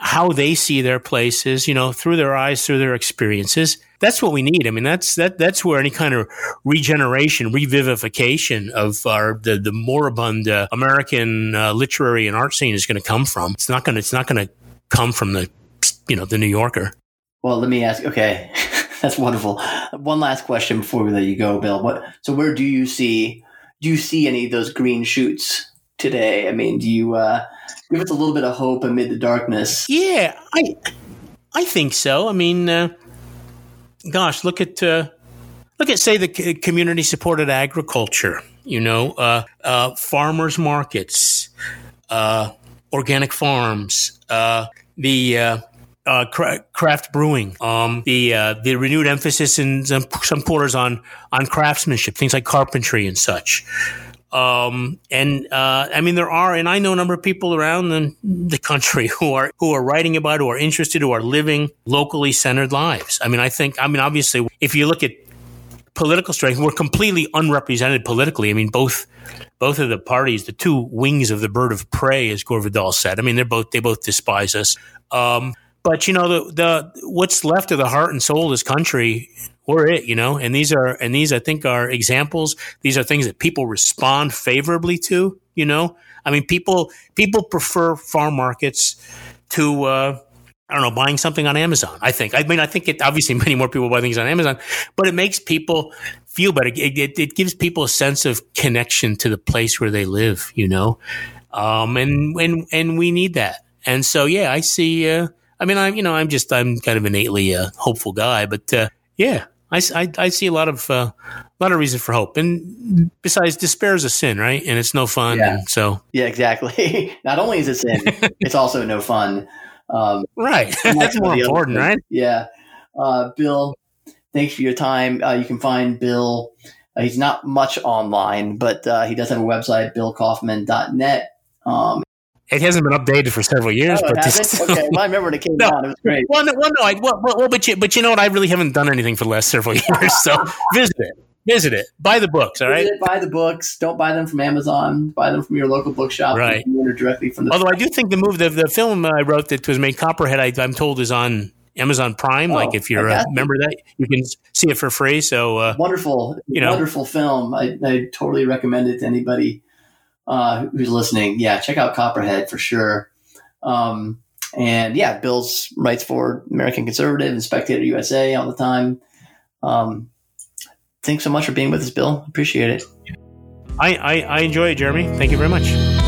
how they see their places, you know, through their eyes, through their experiences. That's what we need. I mean, that's that that's where any kind of regeneration, revivification of our the the moribund uh, American uh, literary and art scene is going to come from. It's not going to it's not going to come from the you know the New Yorker. Well, let me ask. Okay, <laughs> that's wonderful. One last question before we let you go, Bill. What? So, where do you see do you see any of those green shoots today? I mean, do you? Uh, give us a little bit of hope amid the darkness. Yeah, I I think so. I mean, uh, gosh, look at uh, look at say the community supported agriculture. You know, uh, uh, farmers markets, uh, organic farms, the uh, craft brewing, um, the uh, the renewed emphasis in some, some quarters on on craftsmanship, things like carpentry and such. Um, and uh, I mean, there are, and I know a number of people around the, the country <laughs> who are who are writing about, who are interested, who are living locally centered lives. I mean, I think, I mean, obviously, if you look at political strength, we're completely unrepresented politically. I mean, both both of the parties, the two wings of the bird of prey, as Gore Vidal said. I mean, they're both they both despise us. Um, but you know, the the what's left of the heart and soul of this country we're it, you know. And these are and these I think are examples. These are things that people respond favorably to, you know. I mean, people people prefer farm markets to uh, I don't know buying something on Amazon. I think. I mean, I think it obviously <laughs> many more people buy things on Amazon, but it makes people feel better. It, it, it gives people a sense of connection to the place where they live, you know. Um, and and and we need that. And so, yeah, I see. Uh, I mean, I'm you know, I'm just I'm kind of innately a hopeful guy, but uh, yeah, I, I, I, see a lot of uh, a lot of reason for hope. And besides, despair is a sin, right? And it's no fun. Yeah. so yeah, exactly. <laughs> Not only is it sin, <laughs> it's also no fun. Um, right. That's more important, right? Yeah. Uh, Bill, thanks for your time. Uh, you can find Bill. Uh, he's not much online, but uh, he does have a website, billkauffman.net. Um, it hasn't been updated for several years, oh, but this, <laughs> okay. Well, I remember when it came no, out. It was great. Well, no, well, no, I, well, well, but you, but you know what? I really haven't done anything for the last several <laughs> years. So visit it. Visit it. Buy the books. All right. It, buy the books. Don't buy them from Amazon. Buy them from your local bookshop. Right. Or directly from the. Although I do think the move, the, the film I wrote that was made Copperhead, I, am told is on Amazon Prime. Oh, like if you're a member of that, you can see it for free. So uh, wonderful, you know, wonderful film. I, I totally recommend it to anybody uh, who's listening. Yeah, check out Copperhead for sure. Um, and yeah, Bill's writes for American Conservative and Spectator USA all the time. Um, thanks so much for being with us, Bill. Appreciate it. I, I, I enjoy it, Jeremy. Thank you very much.